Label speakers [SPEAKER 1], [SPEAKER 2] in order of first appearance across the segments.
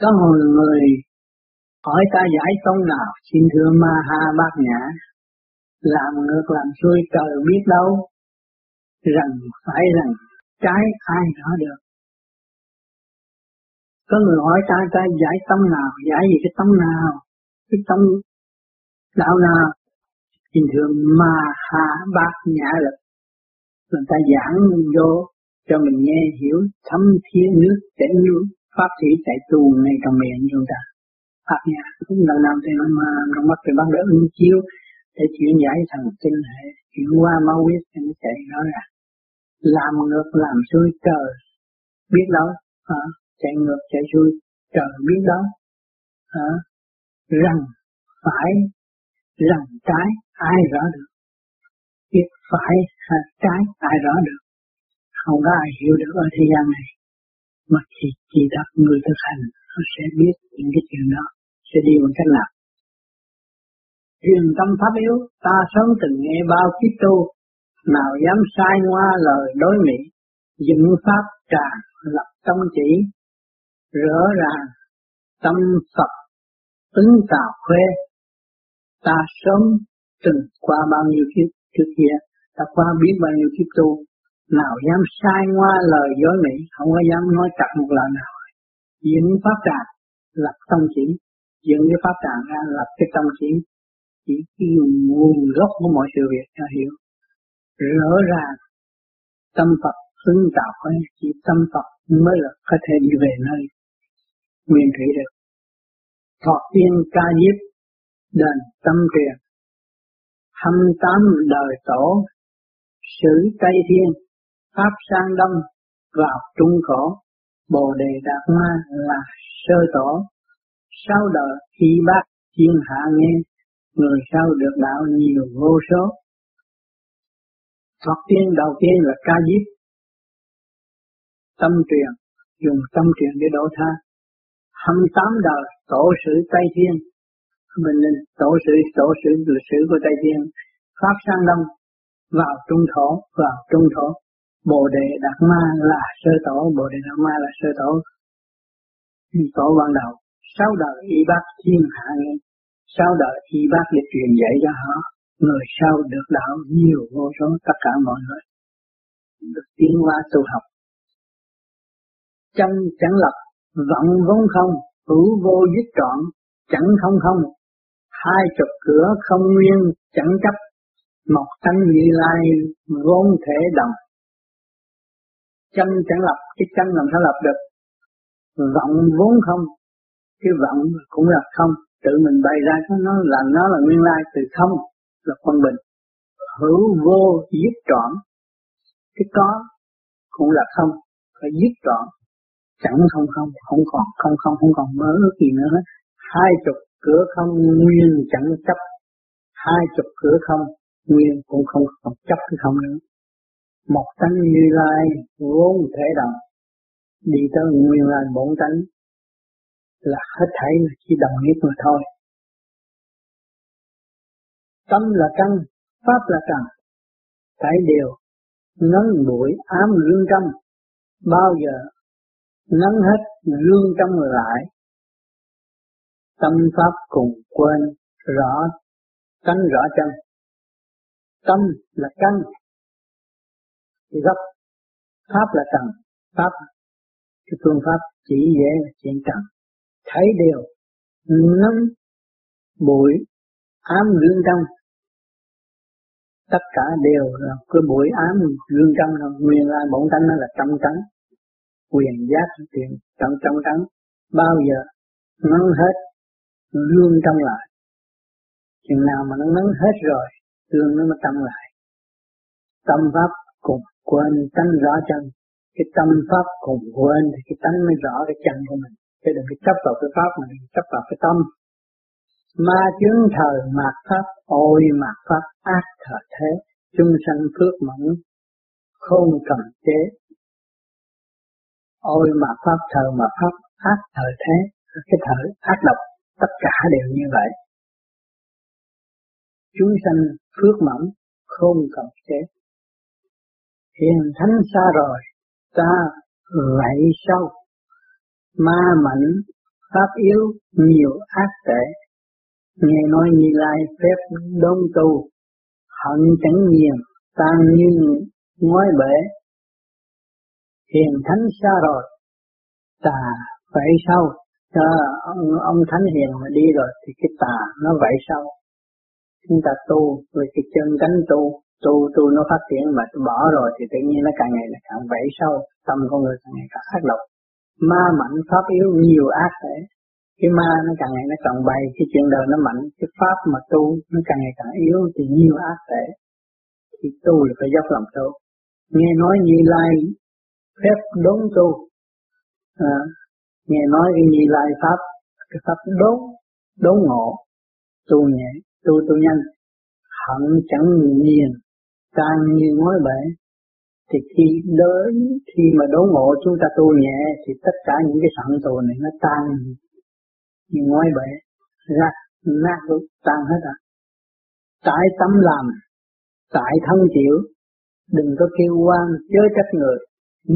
[SPEAKER 1] có một người hỏi ta giải tông nào? Xin thưa ma ha bát nhã làm ngược làm xuôi trời biết đâu rằng phải rằng trái ai rõ được. Có người hỏi ta ta giải tâm nào? Giải gì cái tâm nào? Cái tâm đạo nào? Xin thưa ma ha bát nhã lực người ta giảng vô cho mình nghe hiểu thấm thiên nước chảy nước pháp sĩ chạy tu ngay trong miệng chúng ta. Pháp nhà cũng lần nào thì mà trong mắt thì bắt đầu ứng chiếu để chuyển giải thần kinh hệ chuyển qua máu huyết thì nó chạy nói là làm ngược làm xuôi trời. Biết đâu à, chạy ngược chạy xuôi trời biết đó à, rằng phải rằng trái ai rõ được? Biết phải hay trái ai rõ được? Không có ai hiểu được ở thế gian này mà khi chỉ đặt người thực hành, nó sẽ biết những cái chuyện đó, sẽ đi bằng cách nào truyền tâm pháp yếu, ta sống từng nghe bao kiếp tu nào dám sai ngoa lời đối mỹ, dựng pháp tràn lập tâm chỉ, rỡ ràng tâm Phật, ứng tạo khuê. Ta sớm từng qua bao nhiêu kiếp trước kia, ta qua biết bao nhiêu kiếp tu nào dám sai ngoa lời dối mỹ, không có dám nói chặt một lời nào. Dựng pháp tràng, lập tâm chỉ. Dựng cái pháp tràng ra, lập cái tâm chỉ. Chỉ cái nguồn gốc của mọi sự việc cho hiểu. Rõ ràng, tâm Phật hướng tạo ấy chỉ tâm Phật mới là có thể đi về nơi nguyên thủy được. Thọ tiên ca diếp, đền tâm truyền. Hâm tám đời tổ sử Tây Thiên. Pháp sang đông vào trung cổ Bồ đề đạt ma là sơ tổ. Sau đời khi bác thiên hạ nghe, Người sau được đạo nhiều vô số. Thoát tiên đầu tiên là ca diếp. Tâm truyền, Dùng tâm truyền để độ tha. Hăm tám đời, tổ sử Tây Thiên. Mình nên tổ sử tổ sử, lịch sử của Tây Thiên. Pháp sang đông vào trung thổ vào trung thổ Bồ đề Đạt Ma là sơ tổ, Bồ đề Đạt Ma là sơ tổ. Tổ ban đầu, sau đời y bác thiên hạ nghe, sau đời y bác để truyền dạy cho họ, người sau được đạo nhiều vô số tất cả mọi người được tiến hóa tu học. Chân chẳng lập, vọng vốn không, hữu vô dứt trọn, chẳng không không, hai chục cửa không nguyên, chẳng chấp, một tánh vị lai vốn thể đồng chân chẳng lập, cái chân làm sao lập được? Vọng vốn không, cái vọng cũng là không. Tự mình bày ra cho nó là nó là nguyên lai, từ không là phân bình. Hữu vô dứt trọn, cái có cũng là không. Phải dứt trọn, chẳng không không không còn, không không không còn mơ ước gì nữa hết. Hai chục cửa không, nguyên chẳng chấp. Hai chục cửa không, nguyên cũng không còn chấp cái không nữa một tánh như lai, vốn thể đồng đi tới nguyên lai bổn tánh là hết thảy là chỉ đồng nhất mà thôi. Tâm là căn, pháp là trần. Thảy đều nắng bụi ám lương tâm. Bao giờ nắng hết lương tâm lại, tâm pháp cùng quên rõ, tánh rõ chân. Tâm là căn gốc pháp là trần pháp, cái phương pháp chỉ dễ là chuyện trần thấy đều nắm bụi, ám lương trong. Tất cả đều là cái bụi ám lương trong là nguyên lai bổn tánh nó là trong trắng quyền giác tiền trong trong trắng bao giờ nắng hết lương trong lại. Chừng nào mà nó nắng hết rồi lương nó mới trong lại. Tâm pháp cùng quên tánh rõ chân. Cái tâm pháp cùng quên, thì cái tánh mới rõ cái chân của mình. Chứ đừng cái chấp vào cái pháp mà đừng chấp vào cái tâm. Ma chứng thời mạt pháp, ôi mạt pháp, ác thờ thế. Chung sanh phước mẫn, không cần chế. Ôi mạt pháp, thời mạt pháp, ác thờ thế. Cái thở ác độc, tất cả đều như vậy. Chúng sanh phước mẫn, không cần chế hiền thánh xa rồi ta lạy sâu ma mạnh pháp yếu nhiều ác tệ. Nghe nói như lai phép đông tu hận chẳng nhiều tan như ngói bể. Hiền thánh xa rồi tà vậy sau. Cho ông, ông thánh hiền mà đi rồi thì cái tà nó vậy sau. Chúng ta tu về cái chân cánh tu tu tu nó phát triển mà bỏ rồi thì tự nhiên nó càng ngày nó càng vẫy sâu tâm con người càng ngày càng ác độc ma mạnh pháp yếu nhiều ác thể cái ma nó càng ngày nó càng bay cái chuyện đời nó mạnh cái pháp mà tu nó càng ngày càng yếu thì nhiều ác thể thì tu là phải dốc lòng tu. Nghe nói như lai phép đốn tu. À, nghe nói cái như lai pháp cái pháp đốn đốn ngộ. Tu nhẹ tu tu nhanh. Hận chẳng nghiền tan như ngói bể. Thì khi đến, khi mà đốn ngộ chúng ta tu nhẹ, thì tất cả những cái sẵn tồn này nó tan như ngói bể. Ra nát luôn tan hết à. Tại tâm làm tại thân chịu, đừng có kêu quan chớ trách người.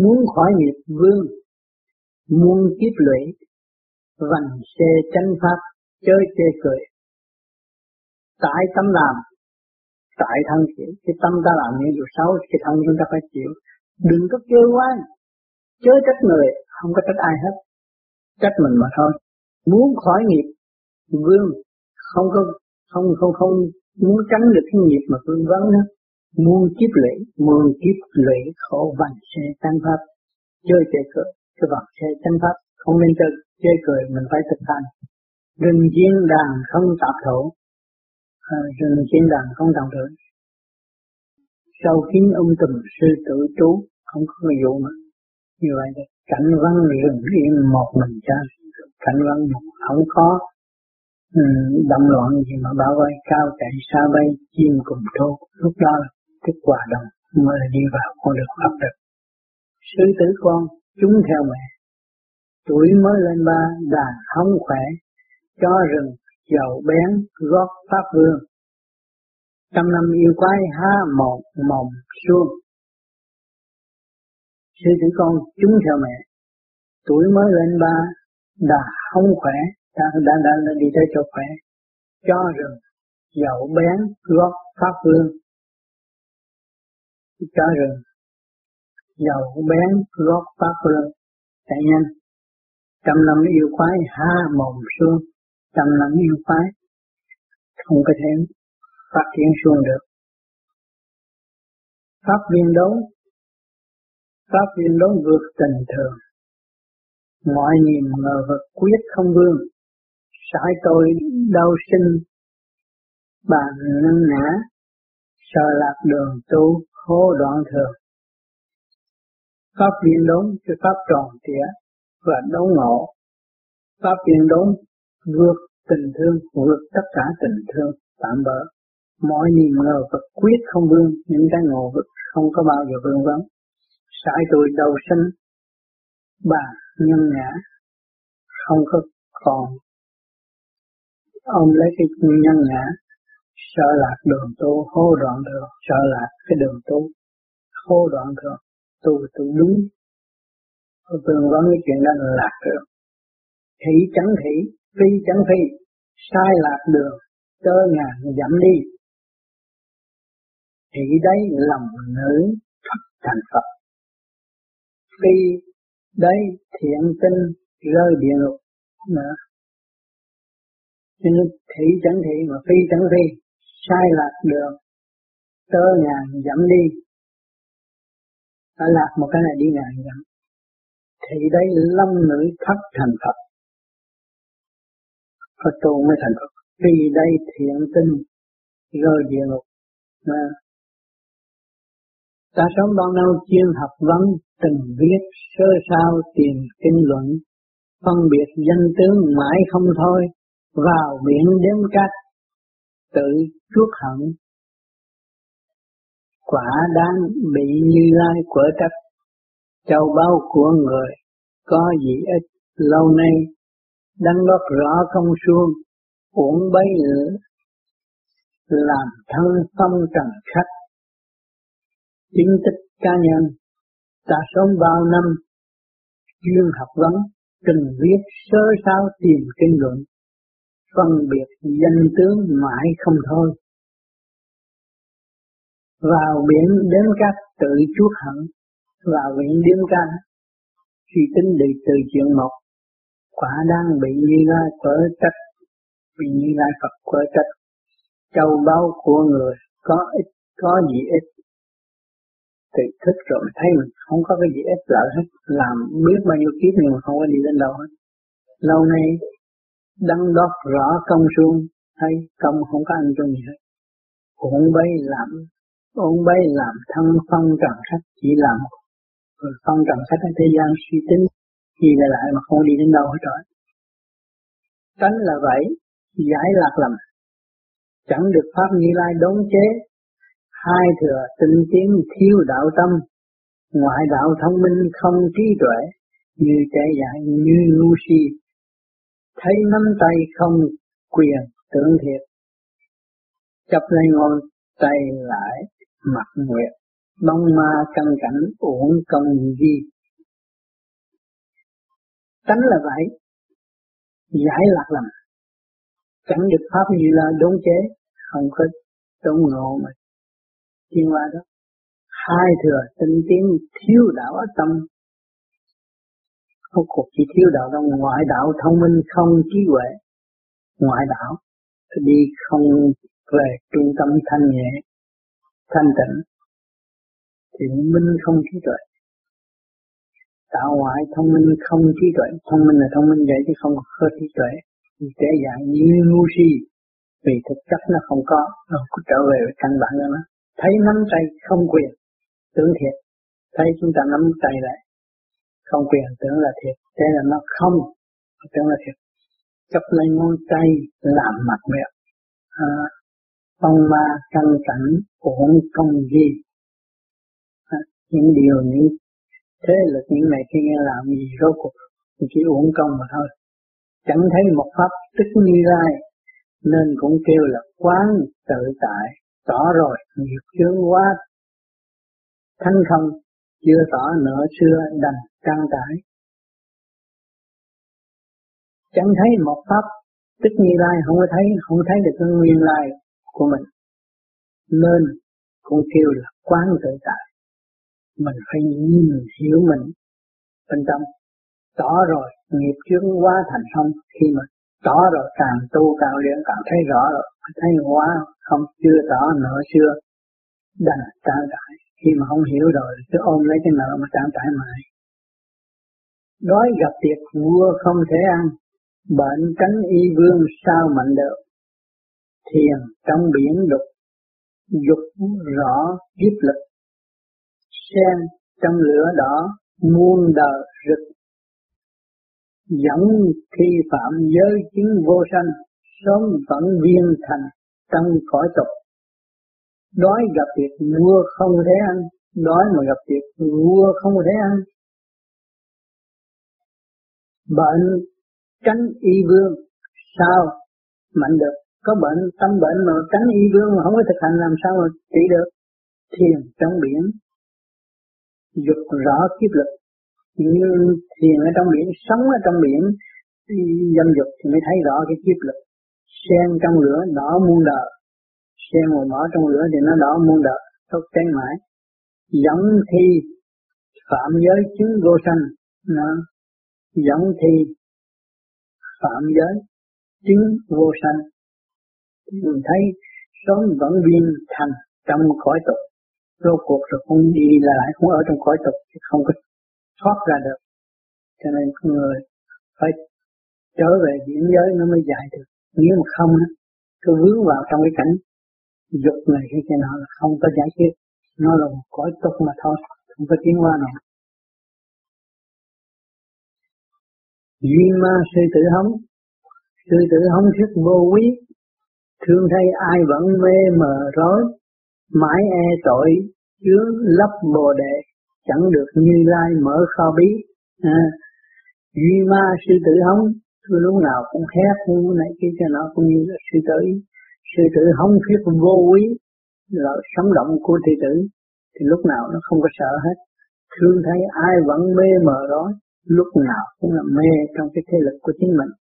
[SPEAKER 1] Muốn khỏi nghiệp vương muốn kiếp lụy, vành xe chánh pháp chơi chê cười. Tại tâm làm tại thân chịu cái tâm ta làm những điều xấu, cái thân chúng ta phải chịu. Đừng có kêu oan, chớ trách người, không có trách ai hết. Trách mình mà thôi. Muốn khỏi nghiệp, vương, không có, không không không muốn tránh được cái nghiệp mà vương vấn đó. Muốn kiếp lễ muốn kiếp lễ khổ vành xe tăng pháp. Chơi chơi cười cái vòng xe tăng pháp. Không nên chơi chơi cười, mình phải thực hành. Đừng chiến đàn không tạp thủ à, rừng chiến đàn không tạp thổ sau kín ông tùm sư tử trú không có người dụ mà. Như vậy đấy cảnh văn rừng yên một mình cha. Cảnh văn không có um, động loạn gì mà bảo vệ cao chạy xa bay chim cùng thô lúc đó là cái quả đồng mới là đi vào con đường pháp được sư tử con chúng theo mẹ. Tuổi mới lên ba đàn không khỏe cho rừng dầu bén gót pháp vương. Trăm năm yêu quái há một mộng xuông sư tử con chúng theo mẹ tuổi mới lên ba đã không khỏe đã, đã, đã, đã đi tới chỗ khỏe. Cho rừng dậu bén gót pháp vương. Cho rừng dầu bén gót pháp vương. Chạy nhanh trăm năm yêu quái ha mồm xuông tâm năm yêu phái. Không có thể phát triển xuống được. Pháp viên đấu. Pháp viên đấu vượt tình thường. Mọi niềm ngờ vật quyết không vương. Sải tôi đau sinh. Bàn nâng ngã. Sợ lạc đường tu khổ đoạn thường. Pháp viên đốn cho pháp tròn trịa và đấu ngộ. Pháp viên đốn vượt tình thương vượt tất cả tình thương, tạm bỡ. Mọi niềm ngờ vật quyết không vương, những cái ngộ vực không có bao giờ vương vấn. Sai tuổi đầu sinh, bà nhân ngã không có còn. Ông lấy cái nhân ngã sợ lạc đường tu, hô đoạn đường, sợ lạc cái đường tu. Hô đoạn đường, tu tu đúng. Vương vấn cái chuyện đó là lạc đường. Thị chẳng thị phi chẳng phi sai lạc đường tơ ngàn dặm đi. Thì đấy lòng nữ Phật thành Phật. Phi đấy thiện tinh rơi địa ngục nữa. Nên thị chẳng thị mà phi chẳng phi, sai lạc đường tơ ngàn dặm đi. Phải lạc một cái này đi ngàn dặm thì đây lâm nữ thất thành Phật. Phật tu mới thành Phật vì đây thiện tinh rơi địa ngục à. ta sống bao lâu chuyên học vấn, từng viết sơ sao, tìm kinh luận, phân biệt danh tướng mãi không thôi, vào biển đếm cát, tự chuốc hận quả đáng bị như lai của trách, châu bao của người có gì ít, lâu nay đang lót rõ không suông uổng bấy làm thân tâm trần khách. Chính tích cá nhân, ta sống bao năm chuyên học vấn, từng viết sơ sao tìm kinh luận, phân biệt danh tướng mãi không thôi. Vào biển đến các tự chuốc hận, vào biển đến các suy tính đi từ chuyện một quả đang bị như lai quở trách, bị như lai Phật quở trách. Châu báu của người có ít, có gì ít thì thức rồi thấy mình không có cái gì ít lợi hết. Làm biết bao nhiêu kiếp nhưng mà không có đi đến đâu hết. Lâu nay đăng đót rõ công xuông thấy công không có ăn cho gì hết. Cũng bấy làm ông bấy làm thân phong trần sách, chỉ làm phong trần sách ở thế gian suy tính đi về lại mà không đi đến đâu hết rồi. Tánh là vậy, giải lạc lầm chẳng được pháp như lai đốn chế. Hai thừa tinh tiến thiếu đạo tâm, ngoại đạo thông minh không trí tuệ, như trẻ dại như ngu si. Thấy nắm tay không quyền tưởng thiệt. Chấp lấy ngón tay lại, mặt nguyệt bông ma căn cảnh uổng công gì tánh là vậy. Giải lạc lầm chẳng được pháp như là đốn chế, không có đốn ngộ mà thiên hoa đó. Hai thừa tinh tiến thiếu đạo ở tâm. Không cuộc chỉ thiếu đạo đâu ngoại đạo thông minh không trí huệ. Ngoại đạo đi không về trung tâm thanh nhẹ, thanh tịnh. Thì minh không trí tuệ tạo ngoại thông minh không trí tuệ. Thông minh là thông minh vậy chứ không có trí tuệ. Dễ dàng như ngu si. Vì thực chất nó không có. Nó trở về với căn bản của nó thấy nắm tay không quyền tưởng thiệt. Thấy chúng ta nắm tay lại không quyền tưởng là thiệt. Thế là nó không tưởng là thiệt. Chấp lấy ngón tay làm mặt miệng à, phong ma căn cảnh ổn công gì à, những điều những thế lực những này khi nghe làm gì rốt cuộc chỉ uổng công mà thôi. Chẳng thấy một pháp tức như lai, nên cũng kêu là quán tự tại, tỏ rồi, nghiệp chướng quá. Thanh không, chưa tỏ nửa xưa đành trang trải chẳng thấy một pháp tức như lai, không có thấy, không thấy được cái nguyên lai của mình, nên cũng kêu là quán tự tại mình phải nhìn hiểu mình bên trong tỏ rồi, nghiệp chướng quá thành không. Khi mà tỏ rồi, càng tu càng luyện, càng thấy rõ rồi thấy quá không. Chưa tỏ nợ chưa đành trang trải. Khi mà không hiểu rồi, cứ ôm lấy cái nợ mà trang trải mãi. Đói gặp tiệc, vua không thể ăn. Bệnh cánh y vương sao mạnh được. Thiền trong biển đục dục rõ kiếp lực sen trong lửa đỏ, muôn đời rực. Dẫn khi phạm giới chứng vô sanh sớm vẫn viên thành trong cõi tục. Đói gặp việc vua không thể ăn, đói mà gặp việc vua không thể ăn. Bệnh tránh y vương, sao mạnh được? Có bệnh tâm bệnh mà tránh y vương mà không có thực hành làm sao mà trị được? Thiền trong biển dục rõ kiếp lực. Như thiền ở trong biển, sống ở trong biển dâm dục thì mới thấy rõ cái kiếp lực. Sen trong lửa, đỏ muôn đời. Sen màu mở trong lửa thì nó đỏ muôn đời. Tốt cháy mãi. Dẫn thi, phạm giới chứng vô sanh. Nó dẫn thi, phạm giới chứng vô sanh. Mình thấy sống vẫn viên thành trong khỏi tục rốt cuộc rồi không đi lại không ở trong cõi tục không có thoát ra được. Cho nên con người phải trở về biển giới nó mới giải được. Nếu mà không cứ vướng vào trong cái cảnh dục này hay cái nào là không có giải quyết. Nó là một cõi tục mà thôi, không có tiến qua nào. Duy ma sư tử hống. Sư tử hống thức vô quý. Thương thay ai vẫn mê mờ rối mãi e tội chứa lấp bồ đề chẳng được như lai mở kho bí. À, duy ma sư tử hống tôi lúc nào cũng hét như này kia cho nó cũng như là sư tử. Sư tử hống thuyết vô quý là sống động của thi tử thì lúc nào nó không có sợ hết. Thương thấy ai vẫn mê mờ đó lúc nào cũng là mê trong cái thế lực của chính mình.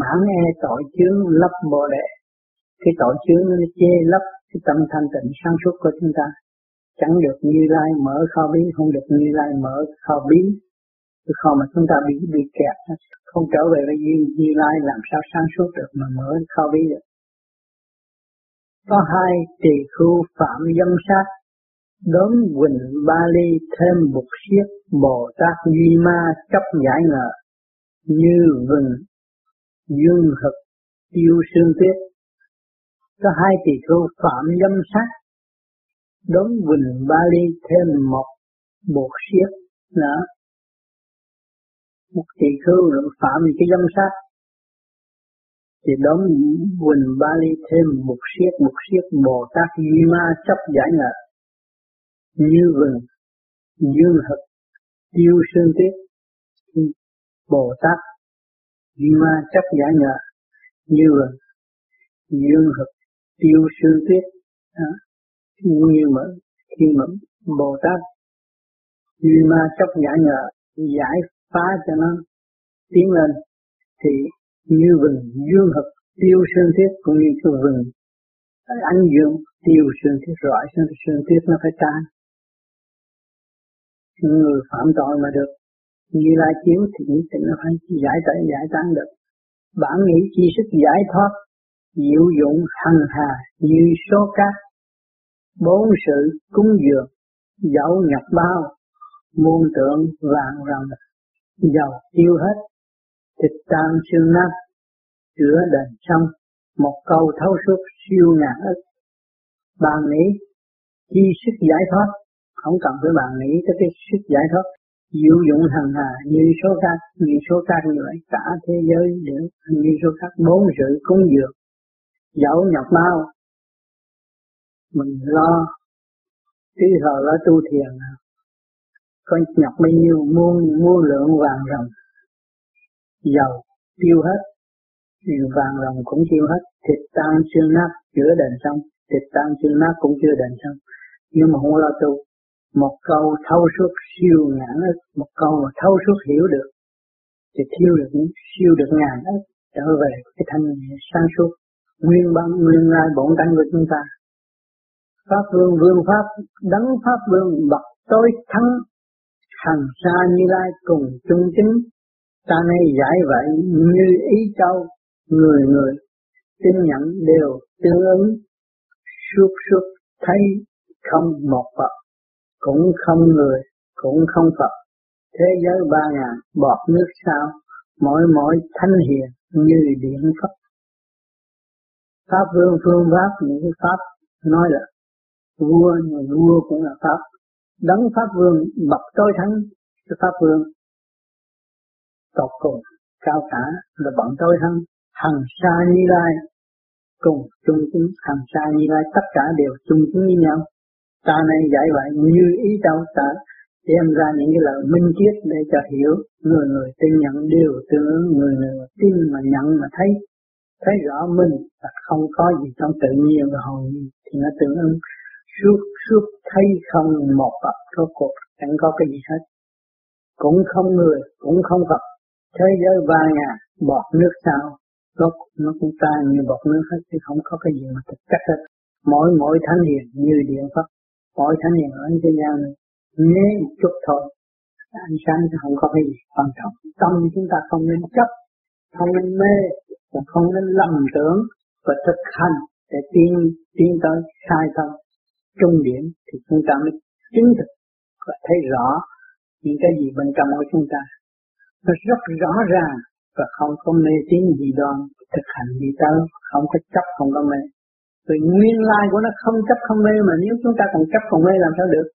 [SPEAKER 1] Mãn e tội chướng lấp bồ đề cái tội chướng nó che lấp cái tâm thanh tịnh sáng suốt của chúng ta. Chẳng được như lai mở kho bí không được như lai mở kho bí. Cái kho mà chúng ta bị bị kẹt không trở về với như, như lai làm sao sáng suốt được mà mở kho bí được. Có hai tỳ khu phạm dâm sát đốn quỳnh ba ly thêm bục siết bồ tát duy ma chấp giải ngờ. Như vừng dương thực tiêu xương tuyết có hai tỷ khưu phạm dâm sát đốn quỳnh ba ly thêm một bột xiếc nữa. Một tỷ khưu lượng phạm cái dâm sát, thì đón quỳnh ba ly thêm một siết một siết bồ tát Di ma chấp giải ngợ như vừng, dương hợp tiêu sơn tiết bồ tát Di ma chấp giải ngợ như vừng, dương hợp tiêu sư tuyết. Đó. như mà khi mà bồ tát duy ma chấp giải ngờ giải phá cho nó tiến lên. Thì như vừng dương hợp tiêu sơn thiết cũng như cái vừng ánh dương, tiêu sơn thiết rọi sơn sơn thiết nó phải tan. Người phạm tội mà được như lai chiếu thì nghĩ định nó phải giải tẩy giải tán được. Bản nghĩ chi sức giải thoát diệu dụng hằng hà như số cát, bốn sự cúng dường, dẫu nhập bao, muôn tượng vàng rồng dầu tiêu hết, thịt tan xương nát, chữa đền xong, một câu thấu suốt siêu ngàn ức. Bàn nghĩ, chi sức giải thoát? Không cần phải bàn nghĩ tới cái sức giải thoát. Diệu dụng hằng hà như số khác như số khác như vậy, cả thế giới đều như số khác bốn sự cúng dường dẫu nhập bao mình lo cứ thời lo tu thiền. Có nhập bao nhiêu, muôn muôn lượng vàng rồng dầu tiêu hết thì vàng rồng cũng tiêu hết. Thịt tan xương nát chữa đền xong. Thịt tan xương nát cũng chưa đền xong. Nhưng mà không lo tu. Một câu thấu suốt siêu ngàn ức. Một câu mà thấu suốt hiểu được. Thì thiêu được siêu được ngàn ức. Trở về cái thanh sáng suốt nguyên bản nguyên lai bổn tánh của chúng ta. Pháp vương vương pháp, đấng pháp vương bậc tối thắng. Hằng xa như lai cùng chung chính. Ta nay giải vậy như ý châu, người người tin nhận đều tương ứng. Suốt suốt thấy không một Phật cũng không người, cũng không Phật. Thế giới ba ngàn bọt nước sao, mỗi mỗi thanh hiền như điện Phật pháp vương phương pháp những cái pháp nói là vua người vua cũng là pháp. Đấng pháp vương bậc tối thắng cái pháp vương tột cùng cao cả là bậc tối thắng hằng sa như lai cùng chung chứng hằng sa như lai tất cả đều chung chứng với nhau. Ta này giải vậy như ý đâu ta đem ra những cái lời minh triết để cho hiểu. Người người tin nhận đều tương ứng, người người tin mà nhận mà thấy thấy rõ mình là không có gì trong tự nhiên và hồn nhiên thì nó tương ứng. Suốt suốt thấy không một vật, rốt cuộc chẳng có cái gì hết. Cũng không người, cũng không vật thế giới ba ngàn bọt nước sao? Nó nó cũng tan như bọt nước hết, chứ không có cái gì mà thực chất hết. Mỗi mỗi thánh hiền như điện pháp mỗi thánh hiền ở thế gian này nhé một chút thôi, ánh sáng không có cái gì quan trọng. Tâm chúng ta không nên chấp, không nên mê và không nên lầm tưởng và thực hành để tiến tiến tới khai tâm trung điểm thì chúng ta mới chứng thực và thấy rõ những cái gì bên trong của chúng ta. Nó rất rõ ràng và không có mê tín gì đoan thực hành gì tới. Không có chấp, không có mê. Vì nguyên lai của nó không chấp, không mê mà nếu chúng ta còn chấp, còn mê làm sao được?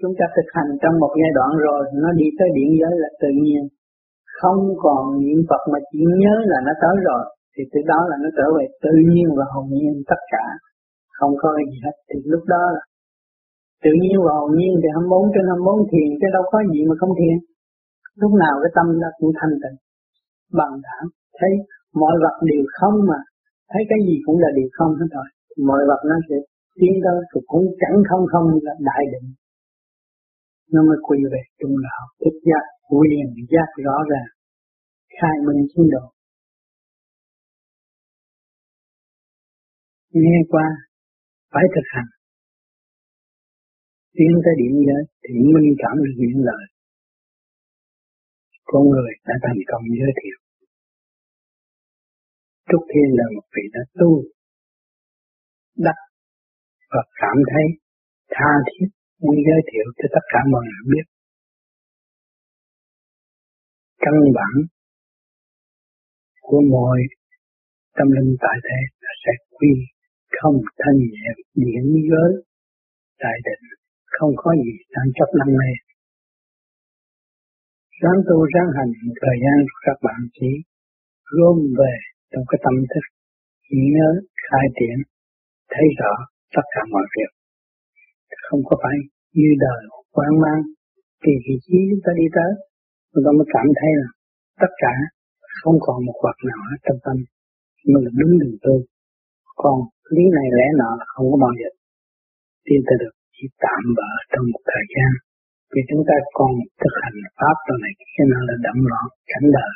[SPEAKER 1] Chúng ta thực hành trong một giai đoạn rồi, nó đi tới điện giới là tự nhiên không, còn niệm Phật mà chỉ nhớ là nó tới rồi, thì từ đó là nó trở về tự nhiên và hồn nhiên tất cả. Không có gì hết, thì lúc đó là tự nhiên và hồn nhiên thì 24 trên 24 thiền chứ đâu có gì mà không thiền. Lúc nào cái tâm nó cũng thanh tịnh, bằng đảm thấy mọi vật đều không mà, thấy cái gì cũng là đều không hết rồi. Mọi vật nó sẽ tiến tới cũng chẳng không không là đại định. Nó mới quy về trung đạo thích giác quyền giác rõ ràng, khai minh chính độ. Nghe qua, phải thực hành. Tiến tới điểm giới thì minh cảm được những lời con người đã thành công giới thiệu. Trúc Thiên là một vị đã tu, đắc và cảm thấy tha thiết muốn giới thiệu cho tất cả mọi người biết căn bản của mọi tâm linh tại thế là sẽ quy không thanh nhẹ điển giới đại định. Không có gì đang chấp năng mê ráng tu, ráng hành một thời gian các bạn chỉ gom về trong cái tâm thức nhớ, khai triển, thấy rõ tất cả mọi việc. Không có phải như đời quan mang, kỳ vị trí chúng ta đi tới chúng ta mới cảm thấy là tất cả không còn một hoạt nào hết trong tâm. Mình là đứng đường tu còn lý này lẽ nọ không có bao giờ tin ta được. Chỉ tạm bỡ trong một thời gian. Vì chúng ta còn thực hành pháp đồ này kia nào là đậm loạn, cảnh đời.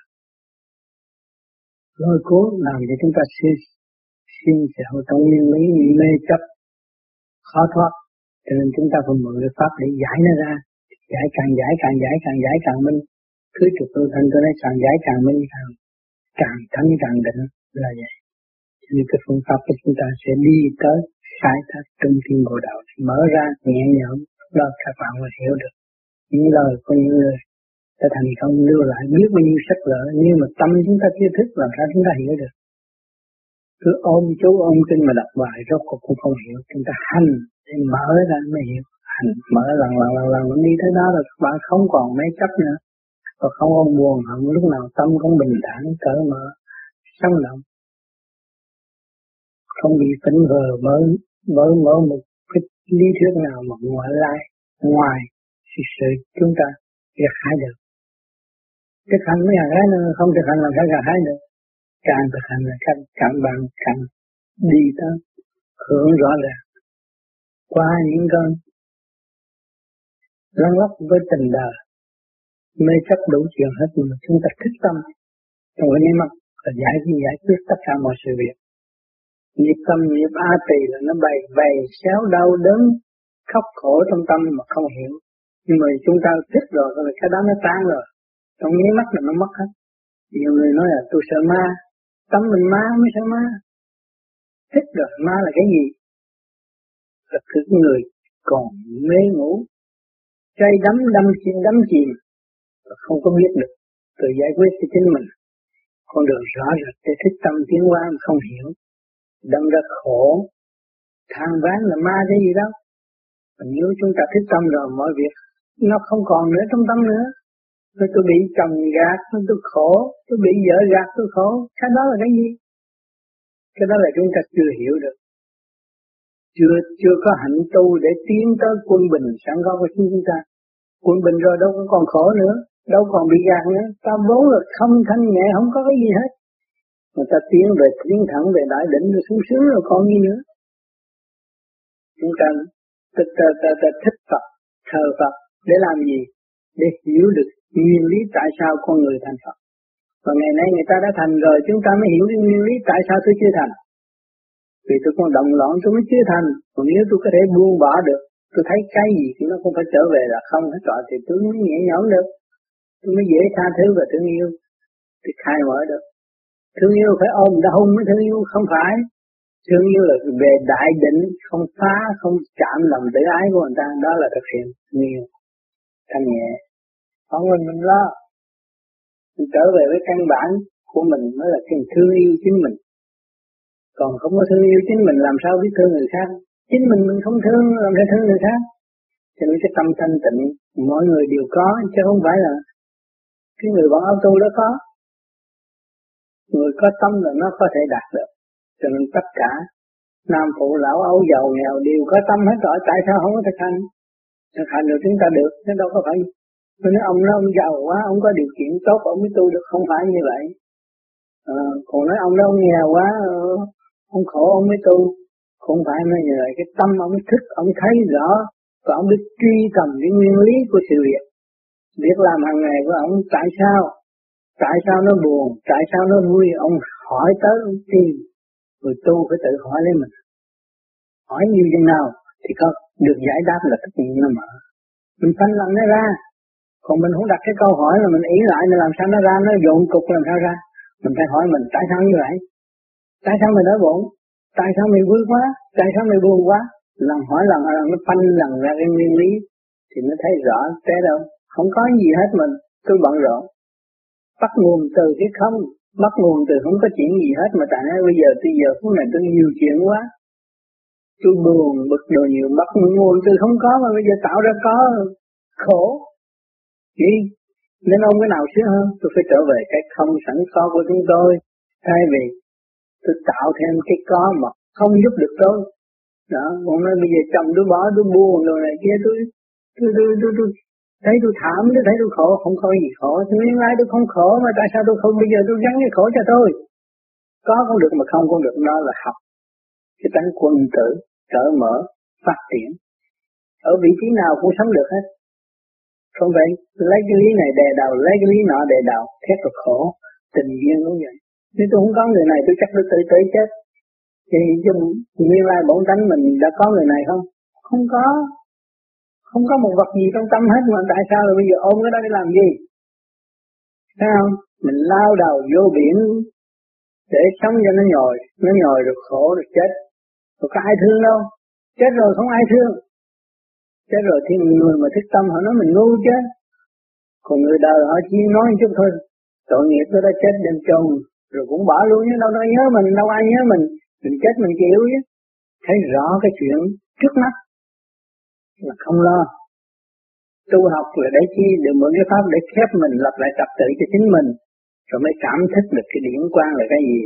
[SPEAKER 1] Lôi cố làm cho chúng ta xin xin sẹo trong nguyên lý mê chấp, khó thoát. Cho nên chúng ta phải mượn cái pháp để giải nó ra. Giải càng giải càng giải càng giải, càng minh cứ trục tu thân tôi nói, càng giải càng minh càng càng thắng càng định. Là vậy. Cho nên cái phương pháp của chúng ta sẽ đi tới khai thác trung thiên bộ đạo mở ra nhẹ nhõm đó các bạn mới hiểu được. Những lời của những người ta thành công, lưu lại biết bao nhiêu sách vở, nhưng mà tâm chúng ta chưa thức làm sao chúng ta hiểu được. Cứ ôm chú ôm kinh mà đọc bài, rốt cuộc cũng không hiểu. Chúng ta hành để mở ra mới hiểu. Hành, mở lần lần lần lần đi tới đó là các bạn không còn mấy chấp nữa và không có buồn hận lúc nào tâm cũng bình thản, cởi mở, sống động. Không bị tỉnh vờ mới mở mở một cái lý thuyết nào mà ngoại lai, ngoài sự sự chúng ta gặt hái được. Thực hành mới gặt hái nữa không thực hành là phải gặt hái được. Càng thực hành là càng càng bạn, càng đi tới hưởng rõ ràng. Qua những cơn lăn lóc với tình đời mê chấp đủ chuyện hết nhưng mà chúng ta thích tâm. Trong cái mắt là giải giải quyết tất cả mọi sự việc. Nghiệp tâm, nghiệp a tỳ là nó bày bày xéo đau đớn, khóc khổ trong tâm mà không hiểu. Nhưng mà chúng ta thích rồi rồi cái đó nó tan rồi. Trong nháy mắt là nó mất hết. Nhiều người nói là, tôi sợ ma. Tâm mình ma mới sợ ma. Thích rồi, ma là cái gì? Là cái người còn mê ngủ. Say đắm đâm chìm, đắm chìm không có biết được. Tự giải quyết cho chính mình. Con đường rõ rệt để thích tâm tiến hóa mà không hiểu. Đâm ra khổ, than ván là ma cái gì đâu và nếu chúng ta thích tâm rồi, mọi việc nó không còn nữa, trong tâm nữa. Rồi tôi bị chồng gạt tôi khổ, tôi bị vợ gạt, tôi khổ. Cái đó là cái gì? Cái đó là chúng ta chưa hiểu được. Chưa chưa có hạnh tu để tiến tới quân bình. Sẵn có của chúng ta. Quân bình rồi đâu có còn khổ nữa đâu còn bị gạt nữa. Ta vốn là không thanh nhẹ không có cái gì hết. Mà ta tiến về tiến thẳng về đại định rồi xuống sướng rồi còn gì nữa. Chúng ta ta, ta, ta, ta thích Phật thờ Phật. Để làm gì? Để hiểu được nguyên lý tại sao con người thành Phật. Và ngày nay người ta đã thành rồi chúng ta mới hiểu nguyên lý tại sao tôi chưa thành. Vì tôi còn động loạn tôi mới chưa thành. Còn nếu tôi có thể buông bỏ được tôi thấy cái gì thì nó không phải trở về là không hết trọi thì tôi mới nhẹ nhõm được tôi mới dễ tha thứ và thương yêu. Thì khai mở được. Thương yêu phải ôm đã hung mới thương yêu, không phải. Thương yêu là về đại định, không phá, không chạm lòng tự ái của người ta. Đó là thực hiện thương yêu. Thanh nhẹ. Không mình mình lo. Mình trở về với căn bản của mình mới là cái thương yêu chính mình. Còn không có thương yêu chính mình, làm sao biết thương người khác? Chính mình mình không thương, làm sao thương người khác? Cho nên cái tâm thanh tịnh, mọi người đều có, chứ không phải là cái người bạn áo tu đó có. Người có tâm là nó có thể đạt được. Cho nên tất cả nam phụ lão ấu giàu nghèo đều có tâm hết rồi tại sao không có thực hành? Thực hành được chúng ta được chứ đâu có phải tôi nói ông nói ông giàu quá ông có điều kiện tốt ông mới tu được không phải như vậy. À, còn nói ông nói ông nghèo quá ờ, ông khổ ông mới tu. Không phải nói như vậy cái tâm ông thức ông thấy rõ và ông biết truy tầm cái nguyên lý của sự việc việc làm hàng ngày của ông, tại sao? Tại sao nó buồn? Tại sao nó vui? Ông hỏi tới ông tìm người tu phải tự hỏi lấy mình. Hỏi nhiều thế nào thì có được giải đáp là tất nhiên nó mở. Mình phân lần nó ra. Còn mình không đặt cái câu hỏi là mình ý lại là làm sao nó ra? Nó dồn cục làm sao ra? Mình phải hỏi mình, tại sao như vậy? Tại sao mình đói bụng? Tại sao mình vui quá? Tại sao mình buồn quá? Lần hỏi lần lần nó phân lần ra cái nguyên lý thì nó thấy rõ thế đâu không có gì hết mình tôi bận rộn. Bắt nguồn từ cái không bắt nguồn từ không có chuyện gì hết mà tại bây giờ bây giờ phút này tôi nhiều chuyện quá. Tôi buồn bực đồ nhiều bắt nguồn từ không có mà bây giờ tạo ra có khổ. Đi nên ông cái nào sướng hơn tôi phải trở về cái không sẵn có của chúng tôi. Thay vì tôi tạo thêm cái có mà không giúp được tôi. Đó còn nói bây giờ chồng tôi bỏ tôi buồn rồi này kia tôi tôi tôi tôi, tôi thấy tôi thảm tôi thấy tôi khổ, không có gì khổ. Tôi nguyên lai tôi không khổ mà tại sao tôi không? Bây giờ tôi gắn cái khổ cho tôi. Có không được mà không cũng được đó là học. Cái tánh quân tử, cởi mở, phát triển. Ở vị trí nào cũng sống được hết. Không vậy lấy cái lý này đè đầu, lấy cái lý nọ đè đầu, thét là khổ. Tình duyên cũng vậy. Nếu tôi không có người này, tôi chắc tôi tự tử chết. Thì trong nguyên lai bổn tánh mình đã có người này không? Không có không có một vật gì trong tâm hết mà tại sao là bây giờ ôm cái đó để làm gì? Thấy không? Mình lao đầu vô biển để sống cho nó nhồi nó nhồi được khổ, được chết. Rồi có ai thương đâu? Chết rồi không ai thương. Chết rồi thì người mà thích tâm họ nói mình ngu chứ. Còn người đời họ chỉ nói chút thôi, tội nghiệp tôi đã chết đem chôn rồi cũng bỏ luôn chứ, đâu đâu nhớ mình, đâu ai nhớ mình. Mình chết mình chịu chứ. Thấy rõ cái chuyện trước mắt là không lo. Tu học là để chi? Được mượn cái pháp để khép mình, lập lại trật tự cho chính mình, rồi mới cảm thức được cái điển quan là cái gì.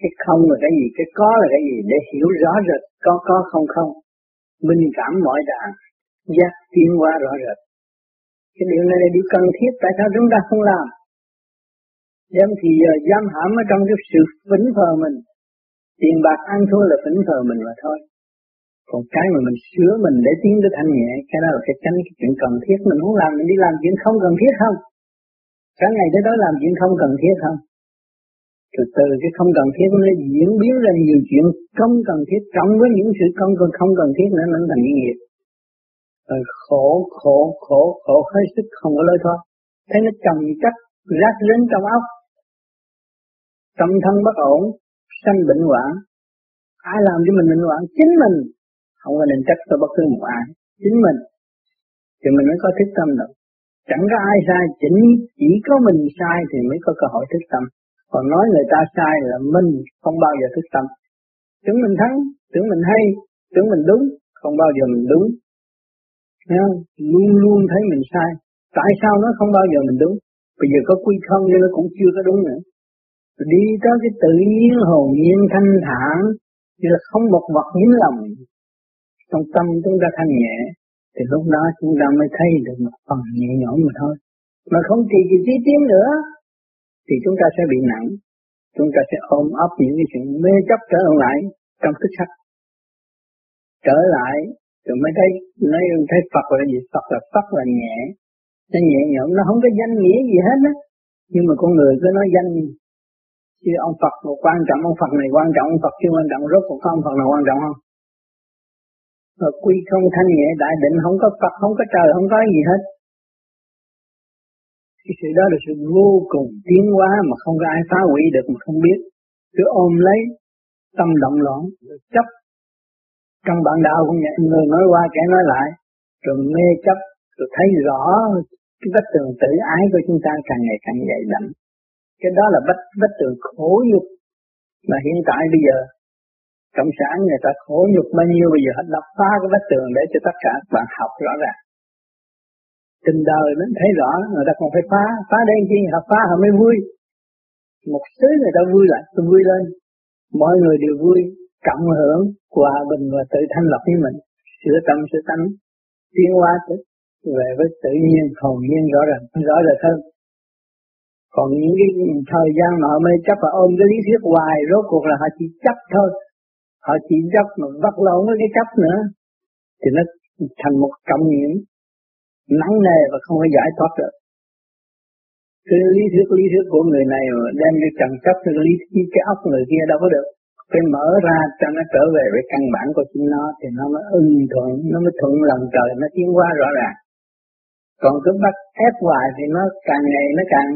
[SPEAKER 1] Cái không là cái gì, cái có là cái gì, để hiểu rõ rệt có có không không. Minh cảm mọi đàn giác tiến qua rõ rệt. Cái điều này là điều cần thiết, tại sao chúng ta không làm? Đem thì giờ giam hãm ở trong cái sự vĩnh phờ mình. Tiền bạc ăn thua là vĩnh phờ mình mà thôi còn cái mà mình sửa mình để tiến tới thanh nhẹ, cái đó là cái tránh cái chuyện cần thiết. Mình muốn làm, mình đi làm chuyện không cần thiết không? Cả ngày tới đó làm chuyện không cần thiết không? Từ từ cái không cần thiết nó diễn biến ra nhiều chuyện không cần thiết, cộng với những sự không cần không cần thiết nữa, nó thành nghiệp. Rồi khổ khổ khổ khổ, hết sức, không có lối thoát. Thấy nó trầm chất rác rến trong óc. Tâm thân bất ổn, sanh bệnh hoạn. Ai làm cho mình bệnh hoạn? Chính mình không có nên trách cho bất cứ một ai. Chính mình. Thì mình mới có thức tâm được. Chẳng có ai sai, chính chỉ có mình sai thì mới có cơ hội thức tâm. Còn nói người ta sai là mình không bao giờ thức tâm. Tưởng mình thắng, tưởng mình hay, tưởng mình đúng, không bao giờ mình đúng. Thấy không? luôn luôn thấy mình sai. Tại sao nó không bao giờ mình đúng? Bây giờ có quy không nhưng nó cũng chưa có đúng nữa. Đi tới cái tự nhiên hồn nhiên thanh thản thì là không một vật dính lòng trong tâm chúng ta thanh nhẹ, thì lúc đó chúng ta mới thấy được một phần nhẹ nhõm mà thôi. Mà không thì kỳ trí tiến nữa, thì chúng ta sẽ bị nặng. Chúng ta sẽ ôm ấp những cái chuyện mê chấp trở lại trong thức sắc. Trở lại, rồi mới thấy, nói thấy Phật là gì? Phật là Phật là nhẹ. Nó nhẹ nhõm nó không có danh nghĩa gì hết á. Nhưng mà con người cứ nói danh. Chứ ông Phật một quan trọng, ông Phật này quan trọng, ông Phật chưa quan trọng, rốt cuộc không ông Phật nào quan trọng không? Và quy không thanh nhẹ đại định không có Phật, không có trời, không có gì hết. Cái sự đó là sự vô cùng tiến hóa mà không có ai phá hủy được mà không biết. Cứ ôm lấy tâm động loạn chấp. Trong bản đạo cũng vậy, người nói qua kẻ nói lại, rồi mê chấp, rồi thấy rõ cái vết tường tự ái của chúng ta càng ngày càng dày đậm cái đó là vết vết tường khổ nhục mà hiện tại bây giờ cộng sản người ta khổ nhục bao nhiêu, bây giờ họ đập phá cái vách tường để cho tất cả các bạn học rõ ràng. Tình đời nó thấy rõ, người ta còn phải phá phá đen chi họ phá họ mới vui. Một xứ người ta vui lại tôi vui lên. Mọi người đều vui. Cộng hưởng hòa bình và tự thanh lọc với mình. Sửa tâm, sửa tánh. Tiến hóa về với tự nhiên, hồn nhiên rõ ràng, rõ rệt hơn. Còn những cái thời gian mà họ mê chấp và ôm cái lý thuyết hoài, rốt cuộc là họ chỉ chấp thôi họ chỉ dốc mà vắt lộn với cái cấp nữa, thì nó thành một trọng nhiễm nắng nề và không có giải thoát được. Cái lý thuyết lý thuyết của người này mà đem đi trần chấp cái lý thuyết, cái óc người kia đâu có được. Phải mở ra cho nó trở về với căn bản của chính nó, thì nó mới ưng thuận, nó mới thuận lòng trời, nó tiến qua rõ ràng. Còn cứ bắt ép hoài thì nó càng ngày nó càng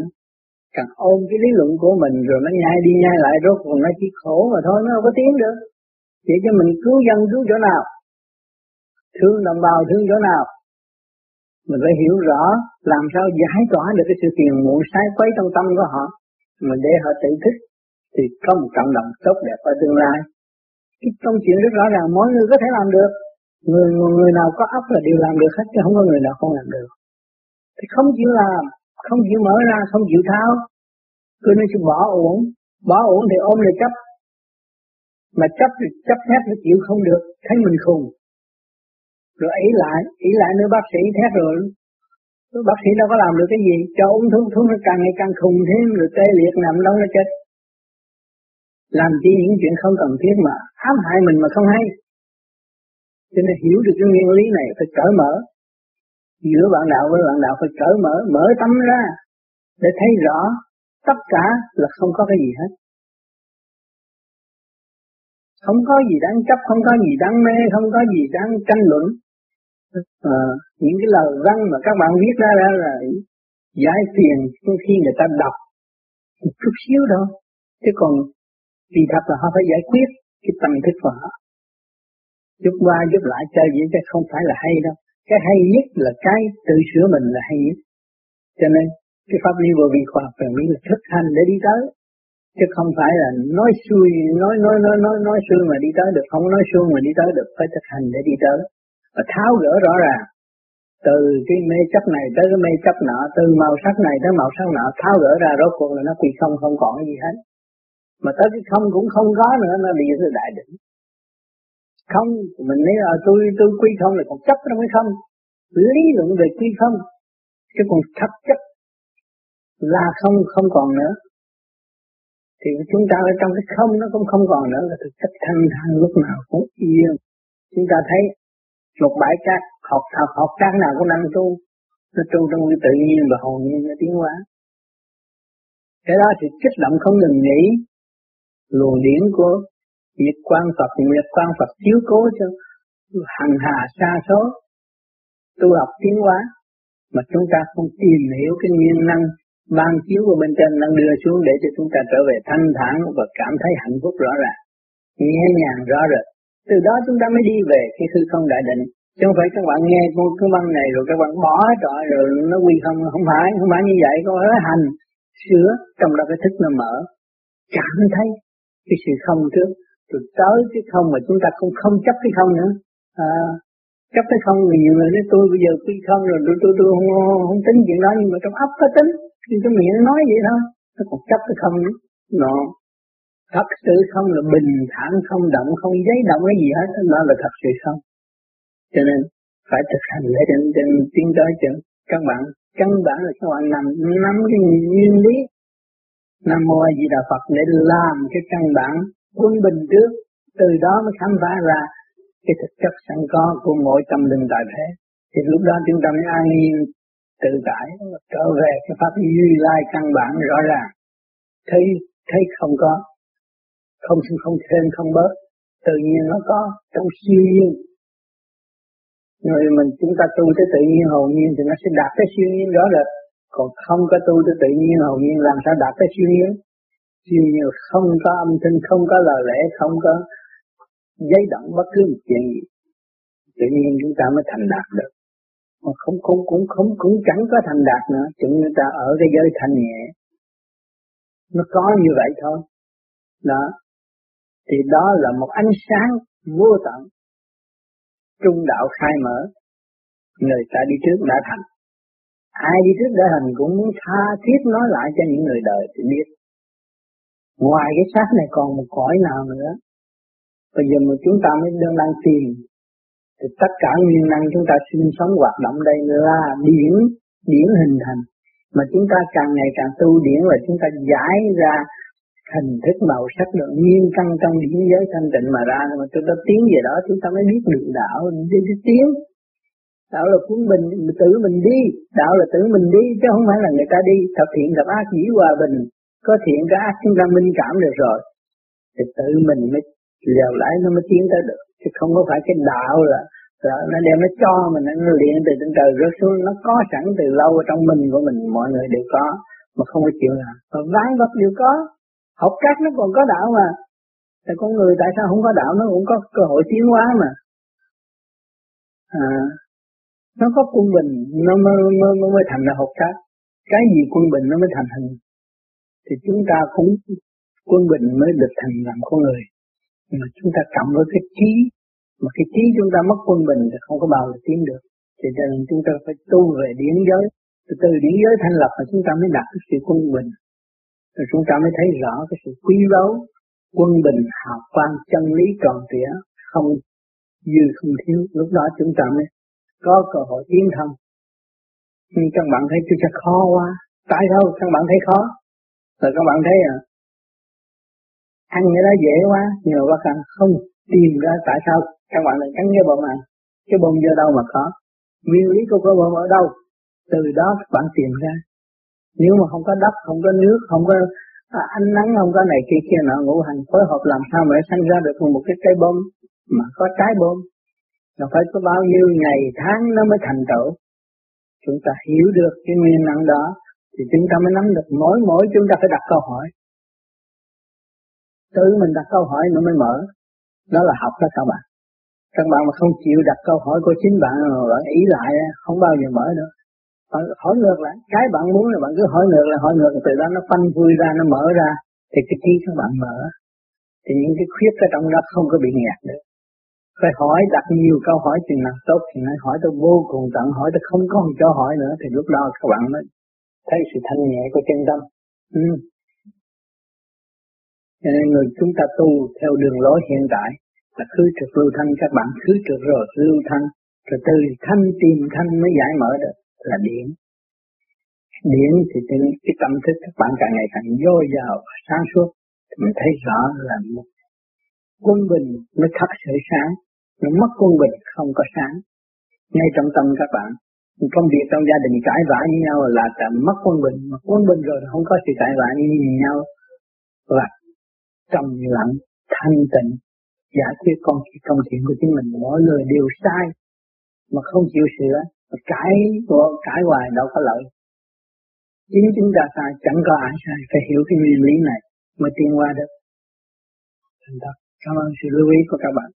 [SPEAKER 1] càng ôm cái lý luận của mình, rồi nó nhai đi nhai lại, rốt cuộc nó chỉ khổ mà thôi, nó không có tiến được chỉ cho mình cứu dân, cứu chỗ nào? Thương đồng bào, thương chỗ nào? Mình phải hiểu rõ làm sao giải tỏa được cái sự tiền muộn sai quấy trong tâm của họ. Mình để họ tự thích thì có một cộng đồng tốt đẹp ở tương lai. Cái công chuyện rất rõ ràng, mỗi người có thể làm được. Người người nào có óc là đều làm được hết, chứ không có người nào không làm được. Thì không chịu làm, không chịu mở ra, không chịu tháo. Cứ nên chịu bỏ uổng. Bỏ uổng thì ôm lại chấp mà chấp thì chấp thét nó chịu không được, thấy mình khùng. Rồi ý lại ý lại nữa bác sĩ thét rồi? Bác sĩ đâu có làm được cái gì, cho uống thuốc thuốc nó càng ngày càng khùng thêm, rồi tê liệt nằm đâu nó chết. Làm chi những chuyện không cần thiết mà, ám hại mình mà không hay. Cho nên hiểu được cái nguyên lý này, phải cởi mở. Giữa bạn đạo với bạn đạo phải cởi mở mở tâm ra, để thấy rõ tất cả là không có cái gì hết không có gì đáng chấp không có gì đáng mê không có gì đáng tranh luận. À, những cái lời văn mà các bạn viết ra ra là giải phiền khi người ta đọc. Một chút xíu đâu chứ còn vì thật là họ phải giải quyết cái tâm thức của họ. Giúp qua giúp lại chơi vậy chứ không phải là hay đâu. Cái hay nhất là cái tự sửa mình là hay nhất. Cho nên cái pháp lý vô vi khoa học cần là thực hành để đi tới chứ không phải là nói xuôi, nói nói nói nói nói xuôi mà đi tới được. Không nói xuôi mà đi tới được, phải thực hành để đi tới. Và tháo gỡ rõ ràng. Từ cái mê chấp này tới cái mê chấp nọ, từ màu sắc này tới màu sắc nọ, tháo gỡ ra rốt cuộc là nó quy không không còn gì hết. Mà tới cái không cũng không có nữa, nó bị cái đại định. Không, mình nói là tôi tôi quy không là còn chấp nó mới không? Lý luận về quy không? Chứ còn thật chất là không không còn nữa thì chúng ta ở trong cái không nó cũng không còn nữa, là thực chất thanh thang lúc nào cũng yên. Chúng ta thấy một bãi cát, học học học cát nào cũng năng tu, nó tu trong cái tự nhiên và hồn nhiên, nó tiến hóa. Cái đó thì kích động không ngừng nghỉ. Luồng điển của nhiệt quan Phật Nguyệt quan Phật chiếu cố cho hằng hà xa số, tu học tiến hóa. Mà chúng ta không tìm hiểu cái nguyên năng ban chiếu của bên trên đang đưa xuống để cho chúng ta trở về thanh thản và cảm thấy hạnh phúc rõ ràng. Nhẹ nhàng rõ rệt. Từ đó chúng ta mới đi về cái hư không đại định. Chứ không phải các bạn nghe con cái băng này rồi các bạn bỏ trọi rồi nó quy không không phải không phải như vậy. Có phải hành sửa trong đó cái thức nó mở. Cảm thấy cái sự không trước. Rồi tới cái không mà chúng ta cũng không chấp cái không nữa. À, chấp cái không thì nhiều người nói tôi bây giờ quy không rồi tôi tôi tôi không, không tính chuyện đó. Nhưng mà trong ấp có tính thì cái miệng nói vậy thôi. Nó còn chấp cái không? Nó thật sự không là bình thản, không động, không giấy động cái gì hết. Nó là thật sự không. Cho nên phải thực hành để trên trên tiến tới cho các bạn. Căn bản là các bạn nằm nắm cái nguyên lý. Nam Mô A Di Đà Phật để làm cái căn bản quân bình trước. Từ đó mới khám phá ra cái thực chất sẵn có của mỗi tâm linh đại thế. Thì lúc đó chúng ta mới an nhiên tự tại trở về cái pháp như lai căn bản rõ ràng. Thấy thấy không có, không không thêm, không bớt. Tự nhiên nó có trong siêu nhiên. Người mình chúng ta tu tới tự nhiên hồn nhiên thì nó sẽ đạt tới siêu nhiên rõ rồi còn không có tu tới tự nhiên hồn nhiên làm sao đạt tới siêu nhiên? Siêu nhiên không có âm thanh, không có lời lẽ, không có giấy động bất cứ một chuyện gì. Tự nhiên chúng ta mới thành đạt được mà không không, cũng không, cũng chẳng có thành đạt nữa. Chúng người ta ở cái giới thanh nhẹ. Nó có như vậy thôi. Đó. Thì đó là một ánh sáng vô tận. Trung đạo khai mở. Người ta đi trước đã thành. Ai đi trước đã thành cũng muốn tha thiết nói lại cho những người đời thì biết. Ngoài cái xác này còn một cõi nào nữa. Bây giờ mà chúng ta mới đang đang tìm thì tất cả nguyên năng chúng ta sinh sống hoạt động đây là điển điển hình thành. Mà chúng ta càng ngày càng tu điển là chúng ta giải ra hình thức màu sắc được nguyên căn trong điển giới thanh tịnh mà ra. Mà chúng ta tiến về đó chúng ta mới biết được đạo đi, đi tiến. Đạo là cuốn bình tự mình đi. Đạo là tự mình đi chứ không phải là người ta đi. Thập thiện gặp ác dĩ hòa bình có thiện có ác chúng ta minh cảm được rồi. Thì tự mình mới lèo lại nó mới tiến tới được chứ không có phải cái đạo là, là nó đem nó cho mình nó luyện từ trên trời rớt xuống nó có sẵn từ lâu ở trong mình của mình mọi người đều có mà không có chịu làm. Và ván vật đều có học cách nó còn có đạo mà. Thì con người tại sao không có đạo nó cũng có cơ hội tiến hóa mà. À, nó có quân bình nó mới, mới, mới, mới thành ra học cách. Cái gì quân bình nó mới thành hình. Thì chúng ta cũng quân bình mới được thành làm con người mà chúng ta cộng với cái trí, mà cái trí chúng ta mất quân bình thì không có bao giờ tiến được. Thì cho nên chúng ta phải tu về điển giới. Từ từ điển giới thành lập mà chúng ta mới đạt được sự quân bình. Rồi chúng ta mới thấy rõ cái sự quý báu, quân bình, hào quang, chân lý tròn trịa, không dư, không thiếu. Lúc đó chúng ta mới có cơ hội tiến thân. Nhưng các bạn thấy chúng ta khó quá. Tại sao? Các bạn thấy khó? Rồi các bạn thấy à ăn cái đó dễ quá nhưng mà các bạn không tìm ra tại sao các bạn lại cắn cái bông này. Cái bông do đâu mà có? Nguyên lý của cái bông ở đâu? Từ đó các bạn tìm ra. Nếu mà không có đất không có nước không có à, ánh nắng không có này kia kia nọ ngũ hành phối hợp làm sao mà sanh ra được một cái cây bông mà có trái bông nó phải có bao nhiêu ngày tháng nó mới thành tựu? Chúng ta hiểu được cái nguyên năng đó thì chúng ta mới nắm được mỗi mỗi chúng ta phải đặt câu hỏi tự mình đặt câu hỏi nó mới mở. Đó là học đó các bạn. Các bạn mà không chịu đặt câu hỏi của chính bạn mà bạn ý lại, không bao giờ mở được bạn hỏi ngược lại, cái bạn muốn là bạn cứ hỏi ngược lại, hỏi ngược từ đó nó phanh vui ra, nó mở ra, thì cái trí các bạn mở. Thì những cái khuyết ở trong đó không có bị nghẹt được phải hỏi đặt nhiều câu hỏi chừng nào tốt thì nói hỏi tôi vô cùng tận, hỏi tôi không có cho hỏi nữa, thì lúc đó các bạn mới thấy sự thanh nhẹ của chân tâm. Ừ cho nên người chúng ta tu theo đường lối hiện tại là khứ trực lưu thanh các bạn khứ trực rồi lưu thanh rồi từ thanh tìm thanh mới giải mở được, là điển. Điển thì cái tâm thức các bạn càng ngày càng dồi dào sáng suốt, thì mình thấy rõ là một quân bình nó thật sự sáng, nó mất quân bình không có sáng. Ngay trong tâm các bạn, công việc trong gia đình cãi vã với nhau là mất quân bình, mà quân bình rồi không có sự cãi vã như nhau. Và trầm lặng, thanh tịnh giải quyết con công chuyện của chính mình. Mỗi người đều sai, mà không chịu sửa cãi cãi hoài đâu có lợi. Chính chúng ta sai chẳng có ai sai, phải hiểu cái nguyên lý này mới tiến qua được. Thành thật. Cảm ơn sự lưu ý của các bạn.